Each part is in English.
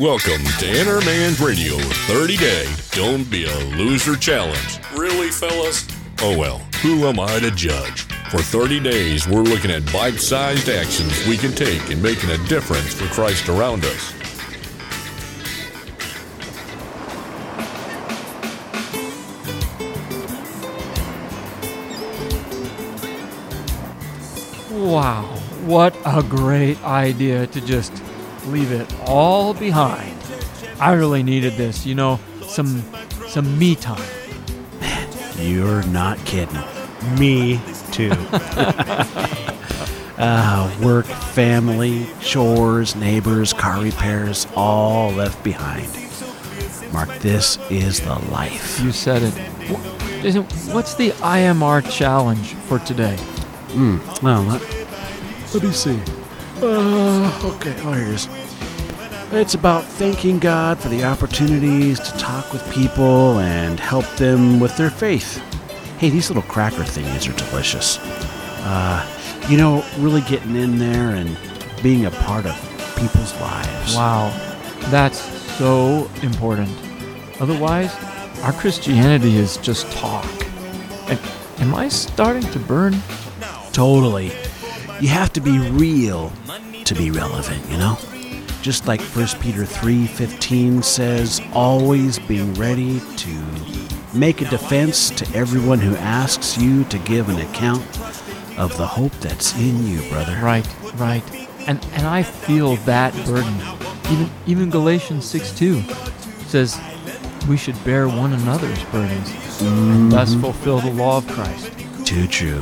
Welcome to Inner Man's Radio 30 Day Don't Be a Loser Challenge. Really, fellas? Oh well, who am I to judge? For 30 days, we're looking at bite sized actions we can take in making a difference for Christ around us. Wow, what a great idea to just leave it all behind. I really needed this, you know, some some me time. Man, you're not kidding. Me too. uh, work, family, chores, neighbors, car repairs, all left behind. Mark, this is the life. You said it. Jason, what's the IMR challenge for today? Mm, well, let, let me see. Uh, okay, oh, here it is. It's about thanking God for the opportunities to talk with people and help them with their faith. Hey, these little cracker thingies are delicious. Uh, you know, really getting in there and being a part of people's lives. Wow, that's so important. Otherwise, our Christianity is just talk. And am I starting to burn? Totally. You have to be real to be relevant, you know? Just like 1 Peter 3:15 says, always being ready to make a defense to everyone who asks you to give an account of the hope that's in you, brother. Right, right. And and I feel that burden. Even even Galatians 6:2 says we should bear one another's burdens and thus mm-hmm. fulfill the law of Christ. Too true.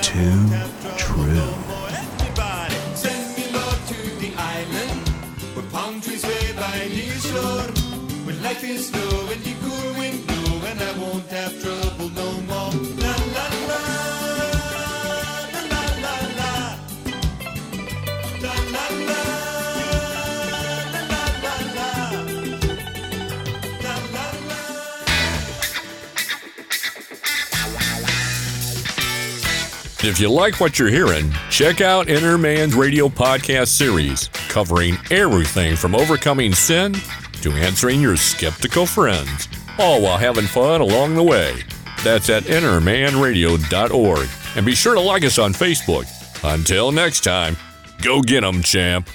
Too true. Life is and and I won't have trouble no more. La la la. If you like what you're hearing, check out Inner Man's Radio podcast series covering everything from overcoming sin to answering your skeptical friends, all while having fun along the way. That's at innermanradio.org. And be sure to like us on Facebook. Until next time, go get 'em, champ.